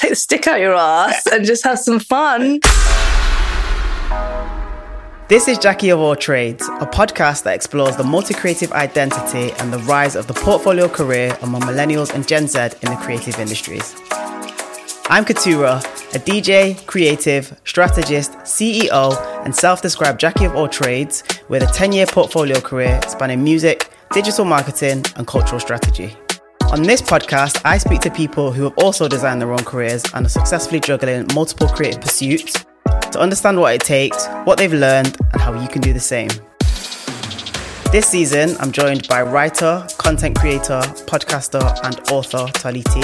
take the stick out your ass and just have some fun. This is Jackie of All Trades, a podcast that explores the multi creative identity and the rise of the portfolio career among millennials and Gen Z in the creative industries. I'm Keturah, a DJ, creative, strategist, CEO, and self described Jackie of All Trades with a 10 year portfolio career spanning music, digital marketing, and cultural strategy. On this podcast, I speak to people who have also designed their own careers and are successfully juggling multiple creative pursuits to understand what it takes, what they've learned, and how you can do the same. This season, I'm joined by writer, content creator, podcaster, and author Tolly T,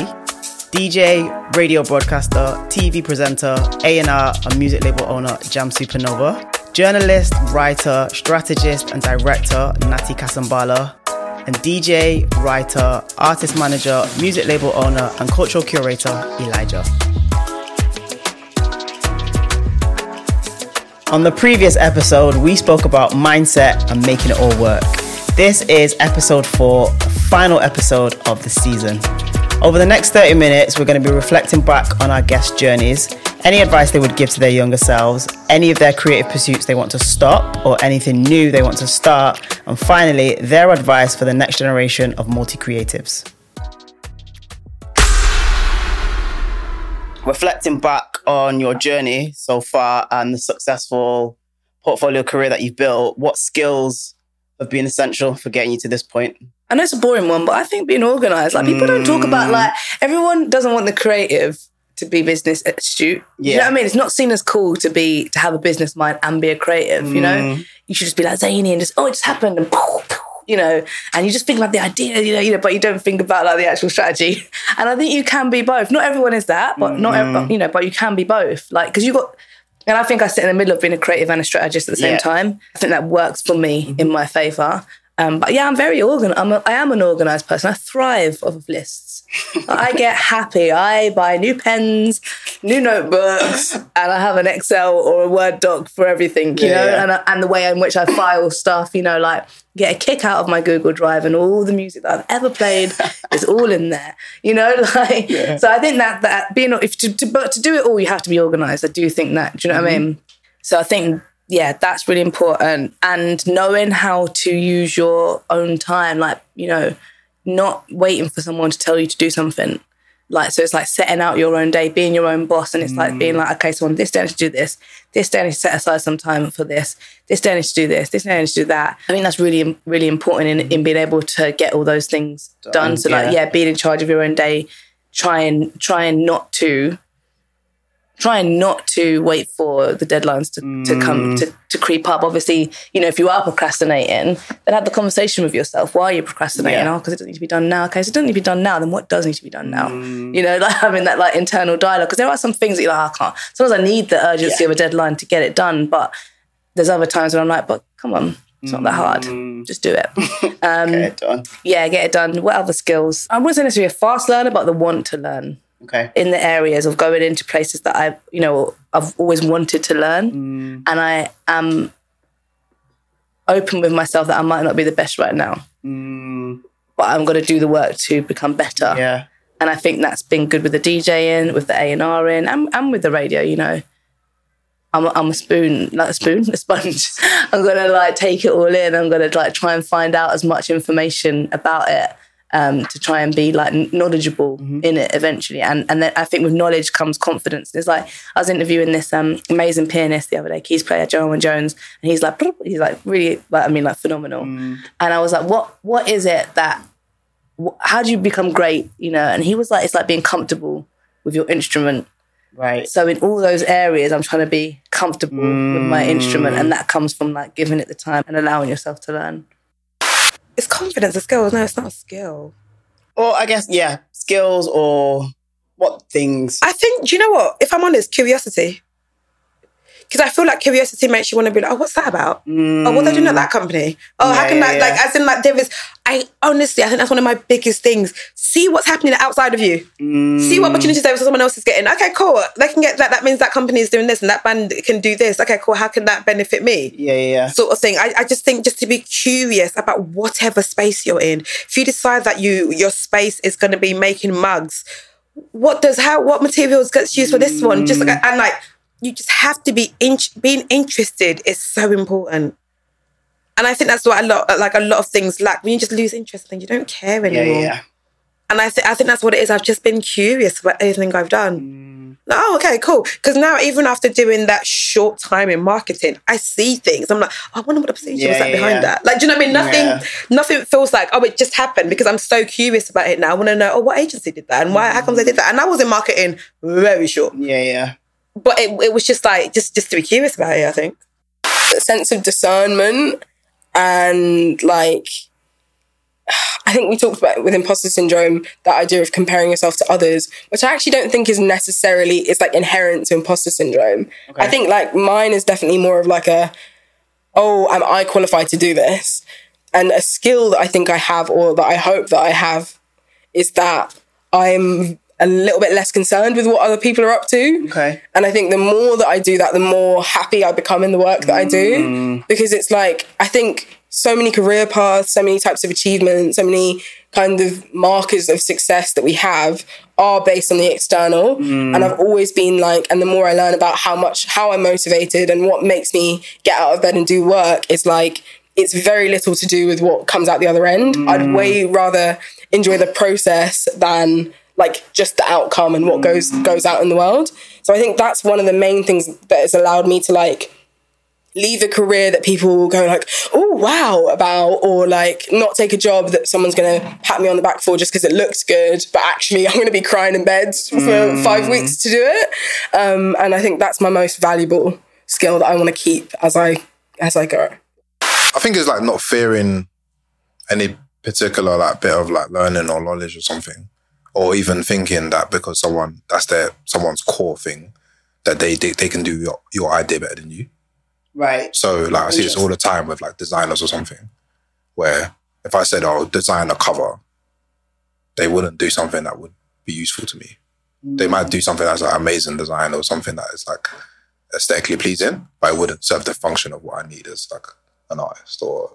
DJ, radio broadcaster, TV presenter, A&R, and music label owner Jamz Supernova, journalist, writer, strategist, and director Natty Kasambala, and DJ, writer, artist manager, music label owner, and cultural curator Elijah. On the previous episode, we spoke about mindset and making it all work. This is episode four, final episode of the season. Over the next 30 minutes, we're going to be reflecting back on our guest journeys, any advice they would give to their younger selves, any of their creative pursuits they want to stop, or anything new they want to start, and finally, their advice for the next generation of multi creatives. reflecting back on your journey so far and the successful portfolio career that you've built, what skills have been essential for getting you to this point? I know it's a boring one, but I think being organized, like people don't talk about hmm. like everyone doesn't want the creative to be business astute. Yeah. You know what I mean? It's not seen as cool to be to have a business mind and be a creative, you know? Mm. You should just be like zany and just, oh, it just happened and you know, and you just think about the idea, you know, you know, but you don't think about like the actual strategy. And I think you can be both. Not everyone is that, but mm-hmm. not you know, but you can be both. Like because you got and I think I sit in the middle of being a creative and a strategist at the same yeah. time. I think that works for me mm-hmm. in my favor. Um, but yeah, I'm very organized. I'm a, I am an organized person. I thrive off of lists. I get happy. I buy new pens, new notebooks, and I have an Excel or a Word doc for everything, you yeah, know, yeah. And, and the way in which I file stuff, you know, like get a kick out of my Google Drive and all the music that I've ever played is all in there, you know, like, yeah. so I think that, that being, if to, to, but to do it all, you have to be organized. I do think that, do you know mm-hmm. what I mm-hmm. mean? So I think yeah, that's really important. And knowing how to use your own time, like, you know, not waiting for someone to tell you to do something. Like, so it's like setting out your own day, being your own boss. And it's mm. like being mm. like, okay, so on this day I need to do this. This day I need to set aside some time for this. This day I need to do this. This day I need to do that. I think that's really, really important in, in being able to get all those things done. So, yeah. like, yeah, being in charge of your own day, trying, trying not to trying not to wait for the deadlines to, mm. to come mm. to, to creep up. Obviously, you know, if you are procrastinating, then have the conversation with yourself. Why are you procrastinating? Yeah. Oh, because it doesn't need to be done now. Okay, so it doesn't need to be done now. Then what does need to be done now? Mm. You know, like having that like internal dialogue. Because there are some things that you're like, I can't. Sometimes I need the urgency yeah. of a deadline to get it done. But there's other times when I'm like, but come on. It's not that hard. Mm. Just do it. Um, get it done. Yeah, get it done. What other skills? I wasn't necessarily a fast learner, but the want to learn. Okay. In the areas of going into places that I've, you know, I've always wanted to learn. Mm. And I am open with myself that I might not be the best right now. Mm. But I'm going to do the work to become better. Yeah. And I think that's been good with the DJing, with the A&R in, and, and with the radio, you know. I'm a, I'm a spoon, like a spoon, a sponge. I'm gonna like take it all in. I'm gonna like try and find out as much information about it um, to try and be like knowledgeable mm-hmm. in it eventually. And and then I think with knowledge comes confidence. It's like I was interviewing this um, amazing pianist the other day, keys player Owen Jones, and he's like he's like really like I mean like phenomenal. Mm. And I was like, what what is it that how do you become great? You know? And he was like, it's like being comfortable with your instrument. Right. So in all those areas, I'm trying to be comfortable mm. with my instrument, and that comes from like giving it the time and allowing yourself to learn. It's confidence, a skill. No, it's not a skill. Or I guess, yeah, skills or what things? I think, do you know what? If I'm honest, curiosity. Because I feel like curiosity makes you want to be like, oh, what's that about? Mm. Oh, what are they doing at that company? Oh, yeah, how can that, yeah. like, as in, like, there is, I honestly, I think that's one of my biggest things. See what's happening outside of you. Mm. See what opportunities there someone else is getting. Okay, cool. They can get that. That means that company is doing this and that band can do this. Okay, cool. How can that benefit me? Yeah, yeah, yeah. Sort of thing. I, I just think just to be curious about whatever space you're in. If you decide that you your space is going to be making mugs, what does how what materials gets used for this one? Just like and like you just have to be in, being interested is so important. And I think that's what a lot like a lot of things lack. When you just lose interest, then you don't care anymore. Yeah, yeah. And I, th- I think that's what it is. I've just been curious about everything I've done. Mm. Like, oh, okay, cool. Because now, even after doing that short time in marketing, I see things. I'm like, oh, I wonder what the procedure Yeah, was like behind that. Like, do you know what I mean? Nothing, nothing feels like, oh, it just happened because I'm so curious about it now. I want to know, oh, what agency did that and why? How come they did that? And I was in marketing very short, Yeah, yeah. But it, it was just like just just to be curious about it. I think. a sense of discernment and like I think we talked about it with imposter syndrome, that idea of comparing yourself to others, which I actually don't think is necessarily it's like inherent to imposter syndrome. I think like mine is definitely more of like a oh, am I qualified to do this? And a skill that I think I have or that I hope that I have is that I'm a little bit less concerned with what other people are up to. Okay. And I think the more that I do that, the more happy I become in the work that I do. Mm. Because it's like, I think so many career paths, so many types of achievements, so many kind of markers of success that we have are based on the external. Mm. And I've always been like, and the more I learn about how much, how I'm motivated and what makes me get out of bed and do work is like, it's very little to do with what comes out the other end. I'd mm. way rather enjoy the process than like just the outcome and what goes goes out in the world. So I think that's one of the main things that has allowed me to like leave a career that people will go like, oh wow about, or like not take a job that someone's gonna pat me on the back for just because it looks good, but actually I'm gonna be crying in bed for five weeks to do it. Um, and I think that's my most valuable skill that I want to keep as I as I go. I think it's like not fearing any particular like bit of like learning or knowledge or something, or even thinking that because someone that's their someone's core thing that they they, they can do your, your idea better than you. Right. So like I see this all the time with like designers or something, where if I said, "Oh, design a cover," they wouldn't do something that would be useful to me. They might do something that's like amazing design or something that is like aesthetically pleasing, but it wouldn't serve the function of what I need as like an artist or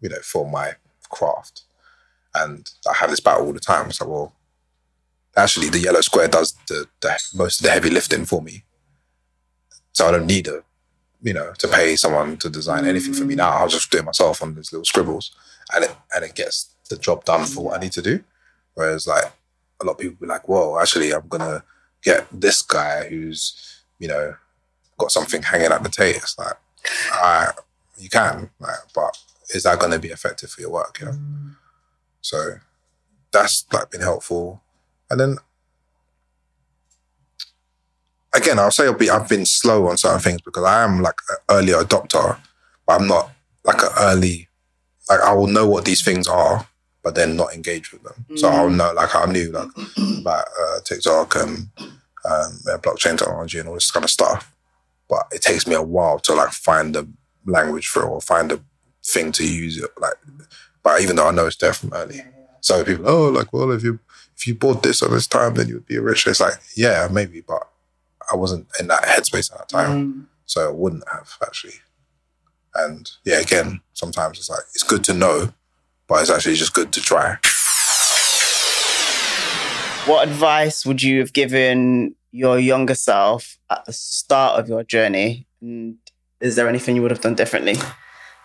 you know for my craft. And I have this battle all the time. It's like, well, actually, the yellow square does the, the most of the heavy lifting for me, so I don't need a you know, to pay someone to design anything for me now. I'll just do it myself on these little scribbles, and it and it gets the job done for what I need to do. Whereas like a lot of people be like, "Whoa, actually, I'm gonna get this guy who's you know got something hanging at the tail." It's like, I you can, like, but is that to be effective for your work? You know, so that's like been helpful, and then again, I'll say I'll be, I've been slow on certain things because I am like an early adopter, but I'm not like an early, like I will know what these things are, but then not engage with them. So I'll know, like I knew like about uh, TikTok and um, blockchain technology and all this kind of stuff. But it takes me a while to like find the language for it or find the thing to use it. Like, but even though I know it's there from early, so people, oh, like, well, if you if you bought this at this time, then you'd be rich. It's like, yeah, maybe, but I wasn't in that headspace at that time, mm. so I wouldn't have actually. And yeah, again, sometimes it's like it's good to know, but it's actually just good to try. What advice would you have given your younger self at the start of your journey? And is there anything you would have done differently?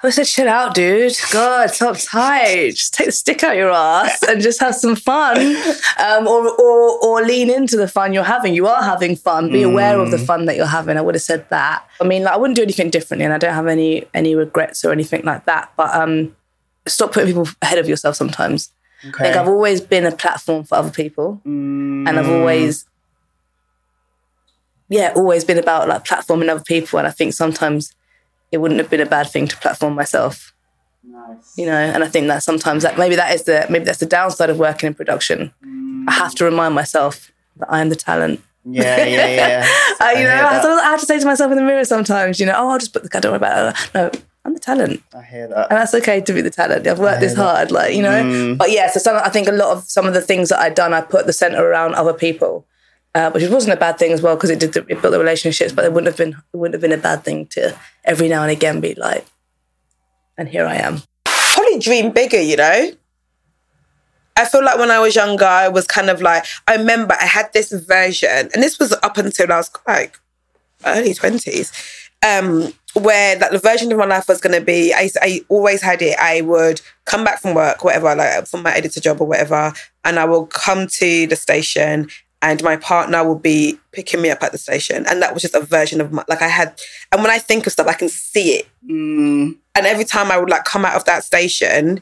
I said, chill out, dude. God, stop tight. Just take the stick out your ass and just have some fun. Um, or, or, or lean into the fun you're having. You are having fun. Be aware of the fun that you're having. I would have said that. I mean, like, I wouldn't do anything differently and I don't have any any regrets or anything like that. But um, stop putting people ahead of yourself sometimes. I think I've always been a platform for other people. And I've always, yeah, always been about like platforming other people. And I think sometimes it wouldn't have been a bad thing to platform myself. You know, and I think that sometimes that maybe that is the maybe that's the downside of working in production. I have to remind myself that I am the talent. Yeah, yeah, yeah. Uh, you I know, I have, to, I have to say to myself in the mirror sometimes, you know, oh, I'll just put the don't worry about it. No, I'm the talent I hear that. and that's okay to be the talent. I've worked this hard, like you know. But yeah, so some, I think a lot of some of the things that I've done, I put the center around other people, uh, which wasn't a bad thing as well because it did it built the relationships. But it wouldn't have been it wouldn't have been a bad thing to every now and again be like, and here I am. Probably dream bigger, you know. I feel like when I was younger, I was kind of like, I remember I had this version, and this was up until I was like early 20s, um, where that the version of my life was going to be, I, I always had it. I would come back from work, whatever, like from my editor job or whatever, and I will come to the station and my partner would be picking me up at the station. And that was just a version of my, like I had, and when I think of stuff, I can see it. Mm. And every time I would like come out of that station,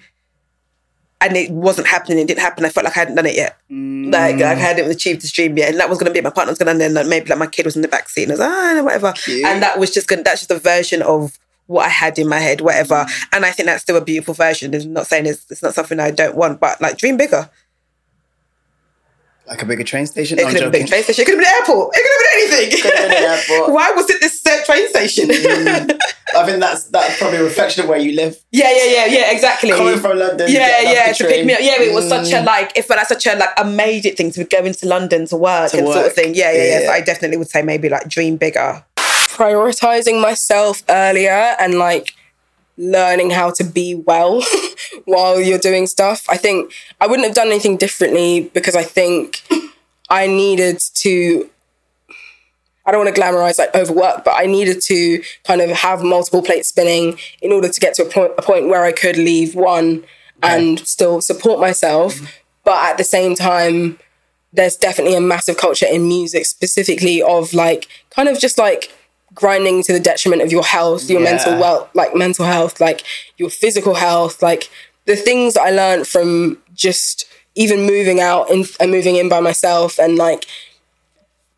and it wasn't happening. It didn't happen. I felt like I hadn't done it yet. Mm. Like, like I hadn't achieved the dream yet, and that was going to be my partner was going to. And then like, maybe like my kid was in the back seat, and I was like, ah, whatever. Cute. And that was just going. That's just a version of what I had in my head, whatever. And I think that's still a beautiful version. It's not saying it's, it's not something I don't want, but like dream bigger. Like a bigger train station? It No, could have been a joking. train station. It could have been an airport. It could have been anything. Could have been an airport. Why was it this train station? I think that's that's probably a reflection of where you live. yeah, yeah, yeah, yeah. Exactly. Coming from London, Yeah, getting yeah. the To pick me up. Yeah, it was such a Mm. like. It felt like such a like a major thing to go into London to work To and sort of thing. Yeah, yeah, yeah. Yeah. So I definitely would say maybe like dream bigger. prioritizing myself earlier and like learning how to be well while you're doing stuff. I think I wouldn't have done anything differently because I think I needed to I don't want to glamorize like overwork, but I needed to kind of have multiple plates spinning in order to get to a point, a point where I could leave one and still support myself. Mm-hmm. But at the same time, there's definitely a massive culture in music, specifically of like kind of just like grinding to the detriment of your health, your Yeah. mental well, like mental health, like your physical health, like the things that I learned from just even moving out in, and moving in by myself and like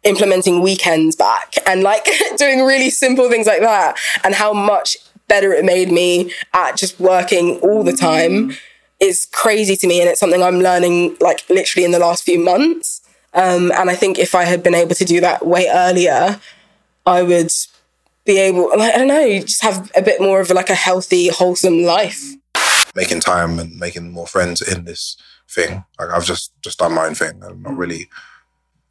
implementing weekends back and like doing really simple things like that and how much better it made me at just working all the time is crazy to me and it's something I'm learning like literally in the last few months um, and I think if I had been able to do that way earlier I would be able like I don't know just have a bit more of like a healthy wholesome life making time and making more friends in this thing. Like I've just just done my own thing. I'm not really,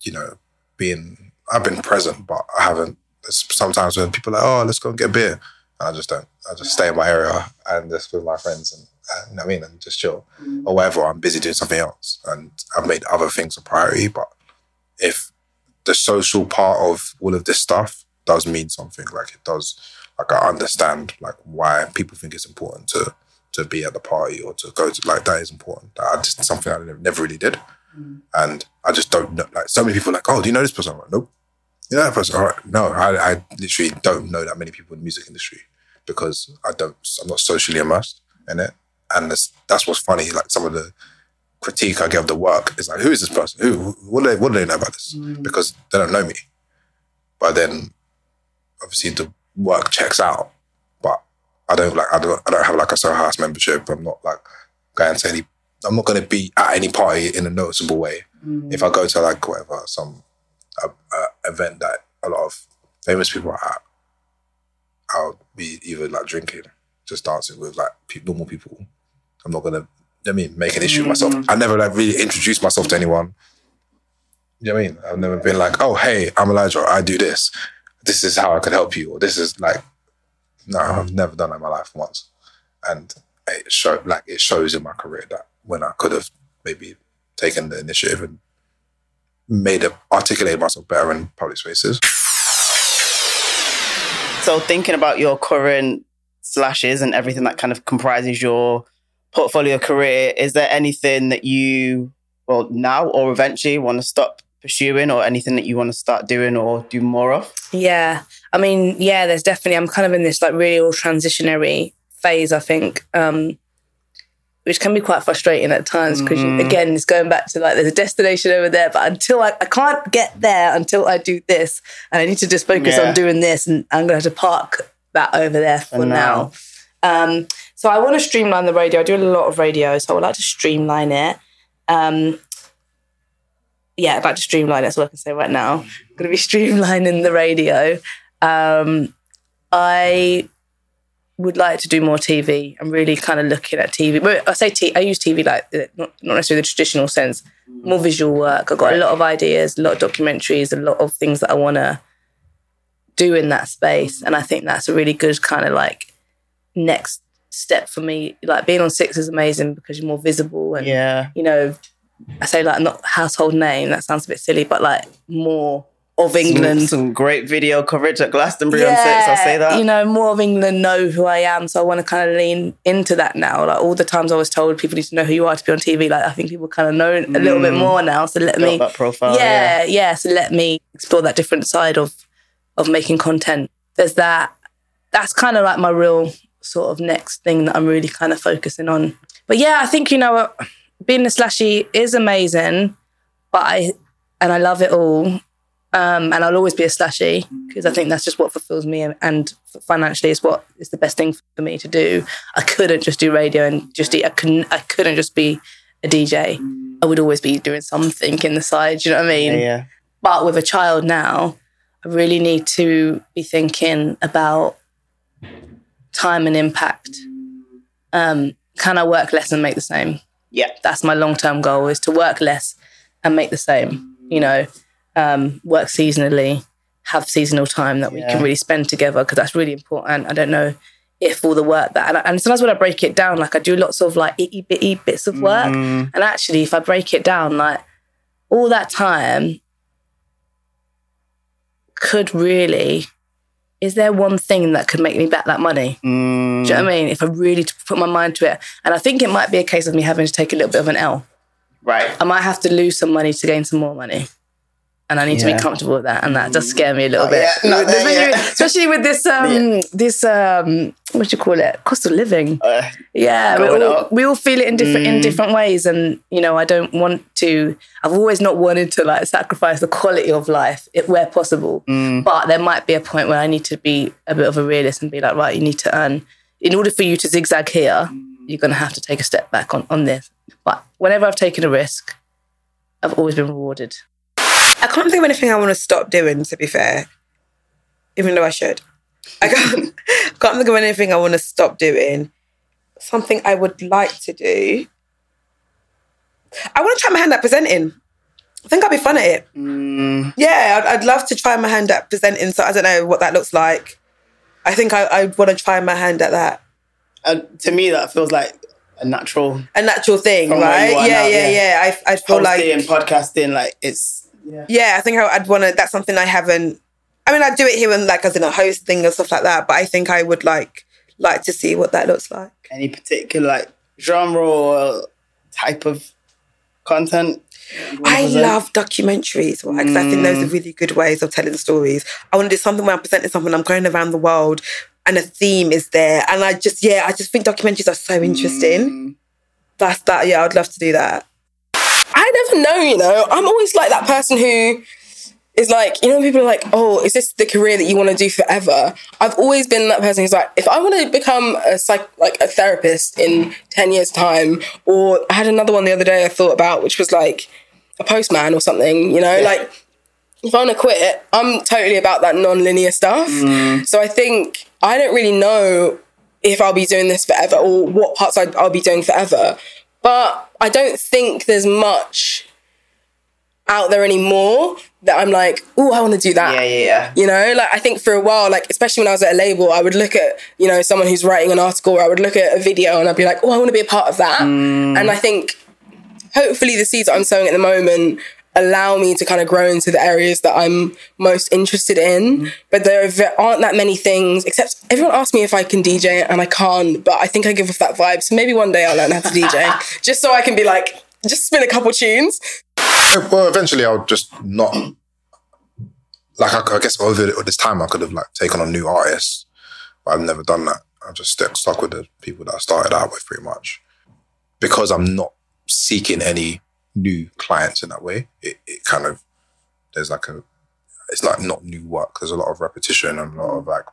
you know, being. I've been present, but I haven't. Sometimes when people are like, oh, let's go and get a beer, and I just don't. I just stay in my area and just with my friends and, and you know what I mean, and just chill mm. or whatever. I'm busy doing something else, and I've made other things a priority. But if the social part of all of this stuff does mean something, like it does, like I understand like why people think it's important to to be at the party or to go to like that is important. That I just something I never, never really did, mm. and I just don't know. Like so many people, are like, oh, do you know this person? I'm like, nope. You know that person? All right, no, I, I literally don't know that many people in the music industry because I don't. I'm not socially immersed in it, and that's that's what's funny. Like some of the critique I get of the work is like, who is this person? Who? What do they? What do they know about this? Mm. Because they don't know me. But then, obviously, the work checks out. But I don't like. I don't. I don't have like a Soho House membership. I'm not like going to any. I'm not going to be at any party in a noticeable way. Mm. If I go to like whatever some a, a event that a lot of famous people are at, I'll be either like drinking, just dancing with like pe- normal people. I'm not gonna. I mean, make an issue of myself. Mm. I never like really introduced myself to anyone. You know what I mean? I've never been like, oh, hey, I'm Elijah. I do this. This is how I could help you. Or this is like, no, I've never done that in my life once. And it show like it shows in my career that when I could have maybe taken the initiative and made it articulate myself better in public spaces. So thinking about your current slashes and everything that kind of comprises your portfolio career, is there anything that you, well, now or eventually want to stop pursuing or anything that you want to start doing or do more of? Yeah. I mean, yeah, there's definitely, I'm kind of in this like really all transitionary phase, I think, um, which can be quite frustrating at times because, again, it's going back to like there's a destination over there, but until I, I can't get there until I do this, and I need to just focus Yeah. on doing this, and I'm going to have to park that over there for, For now. now. Um, so I want to streamline the radio. I do a lot of radio, so I would like to streamline it. Um, yeah, I'd like to streamline. That's all I can say right now. I'm going to be streamlining the radio. Um, I would like to do more TV. I'm really kind of looking at TV. But I say t- I use TV like uh, not, not necessarily the traditional sense, more visual work. I've got a lot of ideas, a lot of documentaries, a lot of things that I want to do in that space. And I think that's a really good kind of like next step for me. Like being on Six is amazing because you're more visible and Yeah. you know, I say like not household name. That sounds a bit silly, but like more of England. Some, some great video coverage at Glastonbury on six. I'll say that. You know, more of England know who I am, so I want to kind of lean into that now. Like all the times I was told people need to know who you are to be on TV. Like I think people kind of know a little bit more now. So let Mm. Got me, that profile, yeah, yeah. So let me explore that different side of of making content. There's that. That's kind of like my real sort of next thing that I'm really kind of focusing on. But yeah, I think you know what, being a slashy is amazing, but I and I love it all. Um, and I'll always be a slashy because I think that's just what fulfills me, and, and financially is what is the best thing for me to do. I couldn't just do radio and just I couldn't I couldn't just be a DJ. I would always be doing something in the side. You know what I mean? yeah, yeah. But with a child now, I really need to be thinking about time and impact. Um, can I work less and make the same? Yeah. That's my long term goal is to work less and make the same. You know, um, work seasonally, have seasonal time that we Yeah. can really spend together because that's really important. I don't know if all the work that and, and sometimes when I break it down, like I do lots of like itty bitty bits of work, Mm. and actually, if I break it down, like all that time could really. Is there one thing that could make me back that money? Mm. Do you know what I mean? If I really put my mind to it. And I think it might be a case of me having to take a little bit of an L. Right. I might have to lose some money to gain some more money. And I need to be comfortable with that. And that does scare me a little bit. yeah. No, especially, yeah. especially with this um this um what do you call it? Cost of living. Uh, Yeah, we all, we all feel it in different in Mm. different ways, and you know, I don't want to. I've always not wanted to like sacrifice the quality of life if, where possible. Mm. But there might be a point where I need to be a bit of a realist and be like, right, you need to earn. In order for you to zigzag here, you're going to have to take a step back on on this. But whenever I've taken a risk, I've always been rewarded. I can't think of anything I want to stop doing, to be fair, even though I should. I can't, can't think of anything I want to stop doing. Something I would like to do. I want to try my hand at presenting. I think I'd be fun at it. mm, Yeah, I'd, I'd love to try my hand at presenting. So I don't know what that looks like. I think I, I want to try my hand at that. and to me, that feels like a natural A natural thing, right? Yeah, now, yeah, yeah. yeah, I, I feel like posting, podcasting. Like it's yeah. yeah, I think I, I'd want to. That's something I haven't. I mean, I do it here and like as in a host thing and stuff like that. But I think I would like like to see what that looks like. Any particular like genre or type of content? I love documentaries, right? Because I think those are really good ways of telling stories. I want to do something where I'm presenting something. I'm going around the world, and a theme is there, and I just yeah, I just think documentaries are so interesting. Mm. That's that. Yeah, I'd love to do that. I never know, you know. I'm always like that person who is like, you know, when people are like, oh, is this the career that you want to do forever? I've always been that person who's like, if I want to become a psych, like a therapist in 10 years' time, or I had another one the other day I thought about, which was like a postman or something, you know, like if I want to quit, I'm totally about that non-linear stuff. Mm. So I think I don't really know if I'll be doing this forever or what parts I, I'll be doing forever. But I don't think there's much out there anymore that I'm like, oh, I want to do that. Yeah, yeah, yeah. You know, like I think for a while, like especially when I was at a label, I would look at you know someone who's writing an article, or I would look at a video, and I'd be like, oh, I want to be a part of that. Mm. And I think hopefully the seeds that I'm sowing at the moment allow me to kind of grow into the areas that I'm most interested in. Mm-hmm. But there are- aren't that many things, except everyone asks me if I can DJ and I can't, but I think I give off that vibe. So maybe one day I'll learn how to DJ just so I can be like, just spin a couple tunes. Well, eventually I'll just not. Like I, I guess over this time I could have like taken on new artists, but I've never done that. I've just stuck stuck with the people that I started out with pretty much, because I'm not seeking any new clients in that way. It, it kind of there's like a it's like not new work. There's a lot of repetition and a lot of like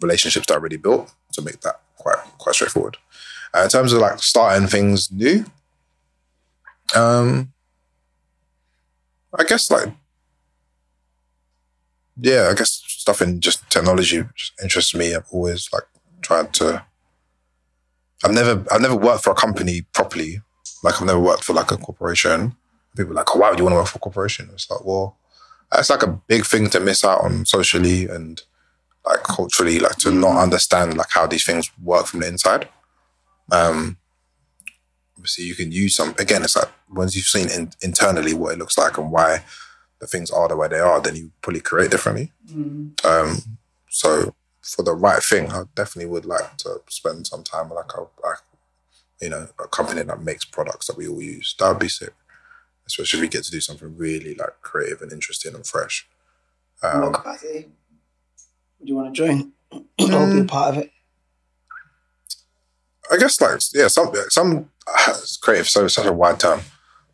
relationships that are already built to make that quite quite straightforward. Uh, in terms of like starting things new, um, I guess like yeah, I guess stuff in just technology just interests me. I've always like tried to. I've never I've never worked for a company properly. Like I've never worked for like a corporation. People are like, oh, why would you want to work for a corporation? It's like, well, that's like a big thing to miss out on socially and like culturally, like to not understand like how these things work from the inside. Um, obviously, you can use some. Again, it's like once you've seen in, internally what it looks like and why the things are the way they are, then you probably create differently. Mm. Um, so for the right thing, I definitely would like to spend some time like a like you know a company that makes products that we all use. That would be sick, especially if we get to do something really like creative and interesting and fresh. Um, what capacity would you want to join or be a mm. part of it? I guess like yeah, some some creative so such a wide term.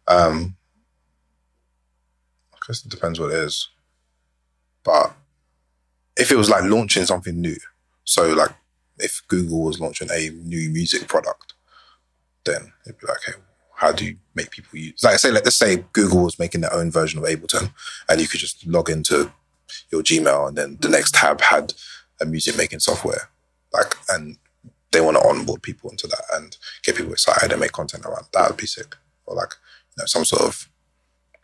Um, I guess it depends what it is, but if it was like launching something new, so like if Google was launching a new music product, then it'd be like, hey, how do you make people use? Like, I say, let's say Google was making their own version of Ableton, and you could just log into your Gmail, and then the next tab had a music making software, like, and they want to onboard people into that and get people excited and make content around that would be sick. Or like, you know, some sort of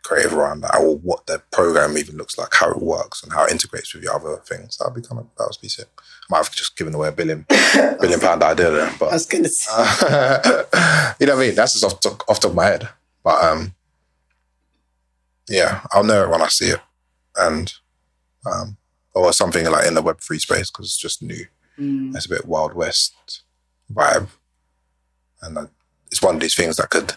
creative around that, or what the program even looks like, how it works, and how it integrates with your other things. That'd be kind of that would be sick. I might have just given away a billion billion pound idea there, but I was gonna say, uh, you know what I mean? That's just off top, off top of my head. But um, yeah, I'll know it when I see it, and um, or something like in the Web three space because it's just new. Mm. It's a bit Wild West vibe. And uh, it's one of these things that could,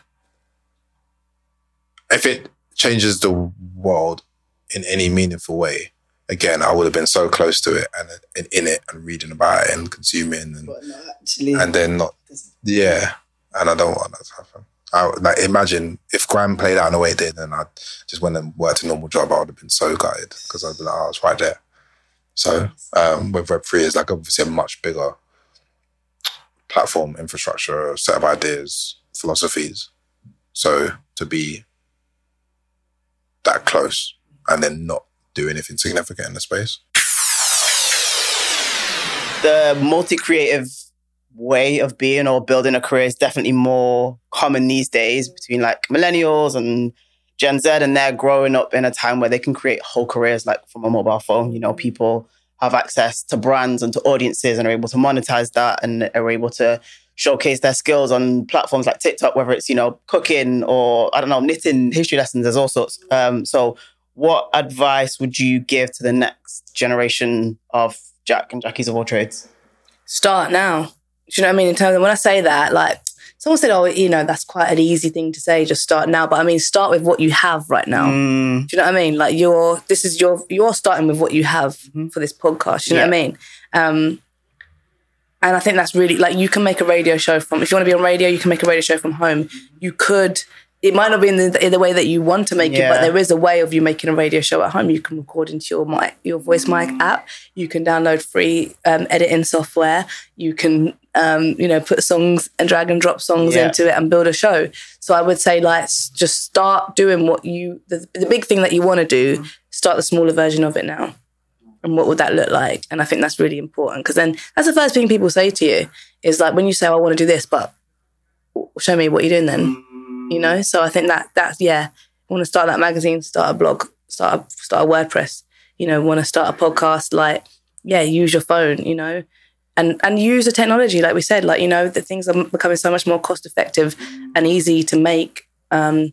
if it changes the world in any meaningful way, again, I would have been so close to it and, and in it and reading about it and consuming and, actually, and then not, yeah. And I don't want that to happen. I like imagine if Grime played out in the way it did, and I just went and worked a normal job, I would have been so gutted because I'd be like, oh, I was right there. So um, with Web3 is like obviously a much bigger platform, infrastructure, set of ideas, philosophies. So to be that close and then not do anything significant in the space. The multi-creative way of being or building a career is definitely more common these days between like millennials and Gen Z, and they're growing up in a time where they can create whole careers like from a mobile phone. You know, people have access to brands and to audiences and are able to monetize that and are able to showcase their skills on platforms like TikTok, whether it's, you know, cooking or I don't know, knitting, history lessons, there's all sorts. Um, so what advice would you give to the next generation of Jack and Jackies of all trades? Start now. Do you know what I mean? In terms of when I say that, like someone said, "Oh, you know, that's quite an easy thing to say. Just start now." But I mean, start with what you have right now. Mm. Do you know what I mean? Like you're, this is your, you're starting with what you have mm-hmm. for this podcast. Do you know what I mean? Um, and I think that's really like you can make a radio show from. If you want to be on radio, you can make a radio show from home. You could it might not be in the, in the, way that you want to make yeah. it, but there is a way of you making a radio show at home. You can record into your mic, your voice mic app. You can download free um, editing software. You can, um, you know, put songs and drag and drop songs yeah. into it and build a show. So I would say, like, just start doing what you, the, the big thing that you want to do, start the smaller version of it now. And what would that look like? And I think that's really important because then that's the first thing people say to you is like when you say, oh, I want to do this, but show me what you're doing then you know. So I think that that's yeah. I want to start that magazine, start a blog, start a, start a WordPress. You know, want to start a podcast. Like, yeah, use your phone. You know, and and use the technology, like we said. Like you know, that things are becoming so much more cost effective and easy to make. Um,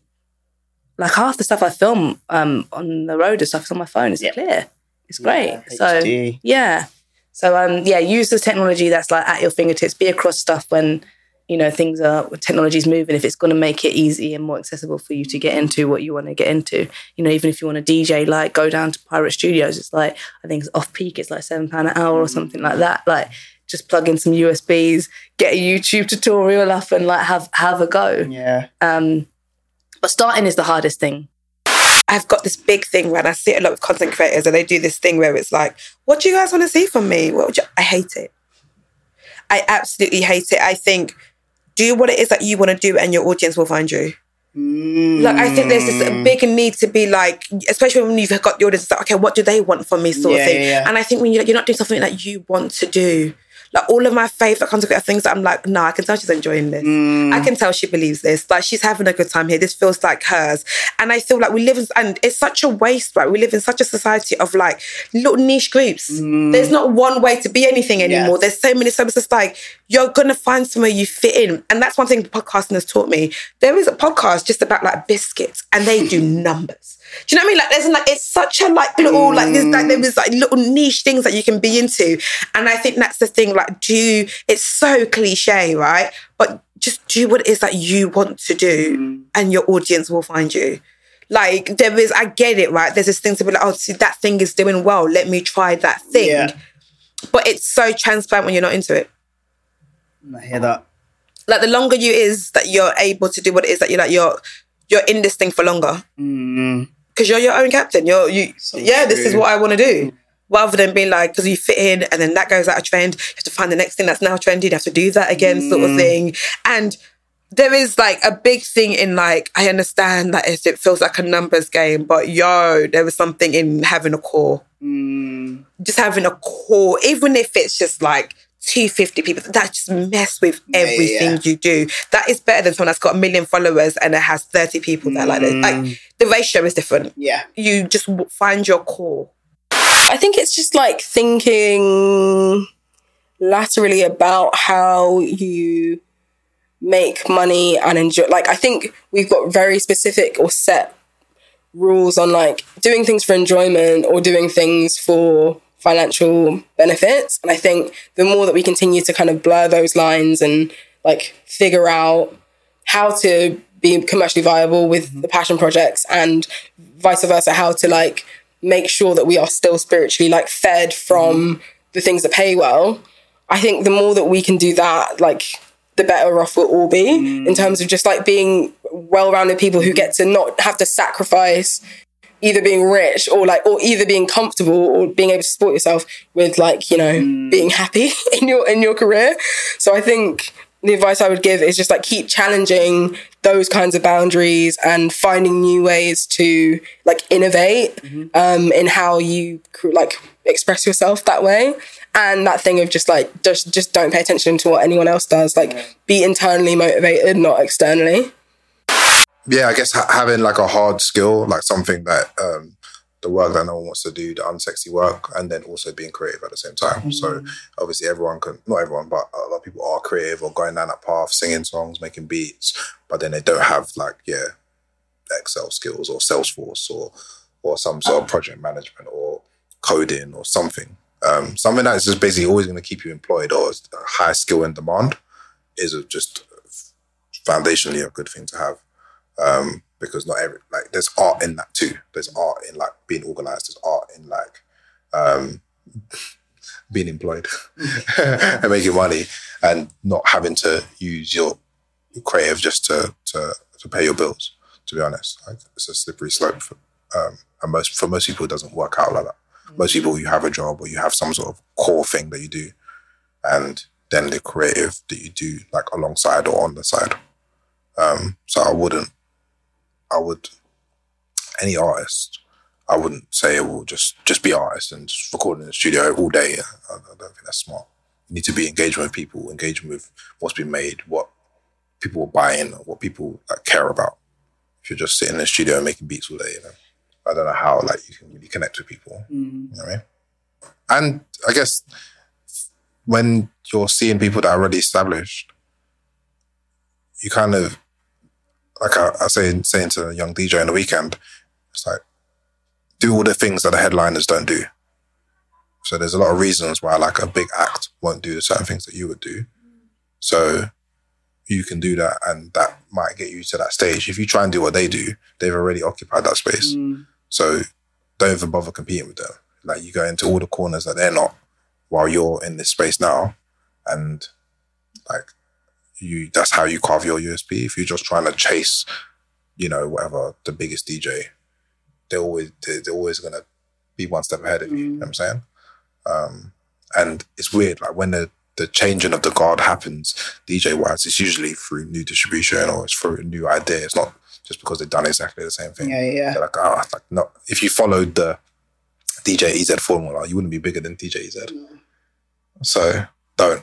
like half the stuff I film um, on the road and stuff is on my phone. Is It's clear. It's great. Yeah, so yeah. So um, yeah, use the technology that's like at your fingertips. Be across stuff when you know things are technology's moving if it's going to make it easy and more accessible for you to get into what you want to get into. You know even if you want to dj like go down to pirate studios it's like i think it's off peak it's like seven pound an hour or something like that. Like just plug in some usbs get a youtube tutorial up and like have have a go. Yeah. Um but starting is the hardest thing I've got this big thing when I see a lot of content creators and they do this thing where it's like, what do you guys want to see from me? What you... I hate it. I absolutely hate it. I think do what it is that you want to do and your audience will find you. Mm. Like I think there's this big need to be like, especially when you've got the audience, like, okay, what do they want from me, sort yeah, of thing. Yeah, yeah. And I think when you're, you're not doing something that you want to do, Like all of my favorite content creator things, I'm like, no, I can tell she's enjoying this. Mm. I can tell she believes this. Like she's having a good time here. This feels like hers. And I feel like we live in, and it's such a waste, right? We live in such a society of like little niche groups. Mm. There's not one way to be anything anymore. Yeah. There's so many services like you're gonna find somewhere you fit in. And that's one thing podcasting has taught me. There is a podcast just about like biscuits and they do numbers. Do you know what I mean? Like there's like it's such a like little like there's like there was like little niche things that you can be into. And I think that's the thing, like do it's so cliche, right? But just do what it is that you want to do mm. and your audience will find you. Like there is, I get it, right? There's this thing to be like, oh, see, that thing is doing well. Let me try that thing. Yeah. But it's so transparent when you're not into it. I hear that. Like the longer you is that you're able to do what it is that you're like, you're you're in this thing for longer. Mm. Because you're your own captain. You're you. yeah, this is what I want to do. Mm. Rather than being like, because you fit in and then that goes out of trend, you have to find the next thing that's now trendy. You have to do that again, sort of mm. thing. And there is like a big thing in like, I understand that it it feels like a numbers game, but yo, there was something in having a core. Mm. Just having a core, even if it's just like 250 people, that just mess with everything yeah. you do. That is better than someone that's got a million followers and it has 30 people that like it. Like mm. the ratio is different. Yeah. You just find your core. I think it's just like thinking laterally about how you make money and enjoy. Like, I think we've got very specific or set rules on like doing things for enjoyment or doing things for financial benefits. And I think the more that we continue to kind of blur those lines and like figure out how to be commercially viable with mm-hmm. the passion projects and vice versa, how to like make sure that we are still spiritually like fed from mm-hmm. the things that pay well. I think the more that we can do that, like the better off we'll all be in mm. terms of just like being well-rounded people who get to not have to sacrifice either being rich or like or either being comfortable or being able to support yourself with like you know being happy in your in your career. So i think the advice i would give is just like keep challenging those kinds of boundaries and finding new ways to like innovate um in how you like express yourself that way. And that thing of just like just just don't pay attention to what anyone else does. Like be internally motivated not externally yeah, I guess ha- having like a hard skill, like something that um, the work that no one wants to do, the unsexy work, and then also being creative at the same time. So obviously, everyone can, not everyone, but a lot of people are creative or going down that path, singing songs, making beats, but then they don't have like yeah, Excel skills or Salesforce or or some sort of project management or coding or something. Um, something that is just basically always going to keep you employed or high skill and demand is just foundationally a good thing to have um, because not every like there's art in that too. There's art in like being organized. There's art in like um, being employed and making money and not having to use your creative just to to to pay your bills. To be honest, like it's a slippery slope. For, um, and most for most people, it doesn't work out like that. Most people, you have a job or you have some sort of core thing that you do, and then the creative that you do like alongside or on the side. Um, so I wouldn't I would any artist. I wouldn't say well just just be artist and just record in the studio all day. I, I don't think that's smart. You need to be engaging with people, engaging with what's been made, what people are buying, what people like, care about. If you're just sitting in the studio and making beats all day, you know, I don't know how like you can really connect with people. Mm. You know what I mean? And I guess when you're seeing people that are already established, you kind of like I, I say saying to a young DJ on the weekend, it's like do all the things that the headliners don't do. So there's a lot of reasons why like a big act won't do the certain things that you would do. So you can do that and that might get you to that stage. If you try and do what they do, they've already occupied that space. Mm. So don't even bother competing with them. Like you go into all the corners that they're not while you're in this space now. And like you that's how you carve your USP. If you're just trying to chase, you know, whatever the biggest DJ, they're always they're, they're always gonna be one step ahead of you. You know what I'm saying? Um, and it's weird, like when the the changing of the guard happens, DJ wise, it's usually through new distribution or it's through a new idea. It's not just because they've done exactly the same thing. Yeah, yeah. They're like, oh, like not if you followed the DJ EZ formula, you wouldn't be bigger than DJ EZ. So don't.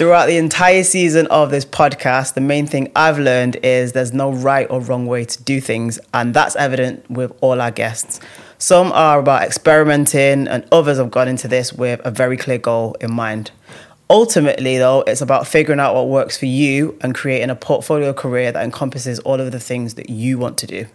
Throughout the entire season of this podcast, the main thing I've learned is there's no right or wrong way to do things, and that's evident with all our guests. Some are about experimenting, and others have gone into this with a very clear goal in mind. Ultimately, though, it's about figuring out what works for you and creating a portfolio career that encompasses all of the things that you want to do.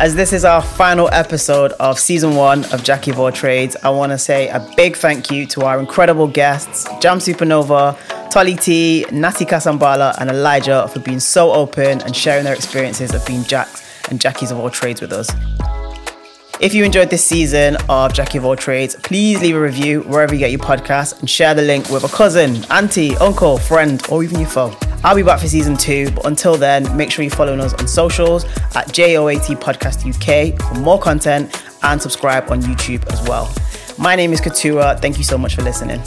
As this is our final episode of season one of Jackie All Trades, I want to say a big thank you to our incredible guests, Jamz Supernova, Tolly T, Natty Kasambala, and Elijah for being so open and sharing their experiences of being Jacks and Jackies of All Trades with us. If you enjoyed this season of Jackie of All Trades, please leave a review wherever you get your podcast and share the link with a cousin, auntie, uncle, friend, or even your foe. I'll be back for season two, but until then, make sure you're following us on socials at JOAT Podcast UK for more content and subscribe on YouTube as well. My name is Keturah. Thank you so much for listening.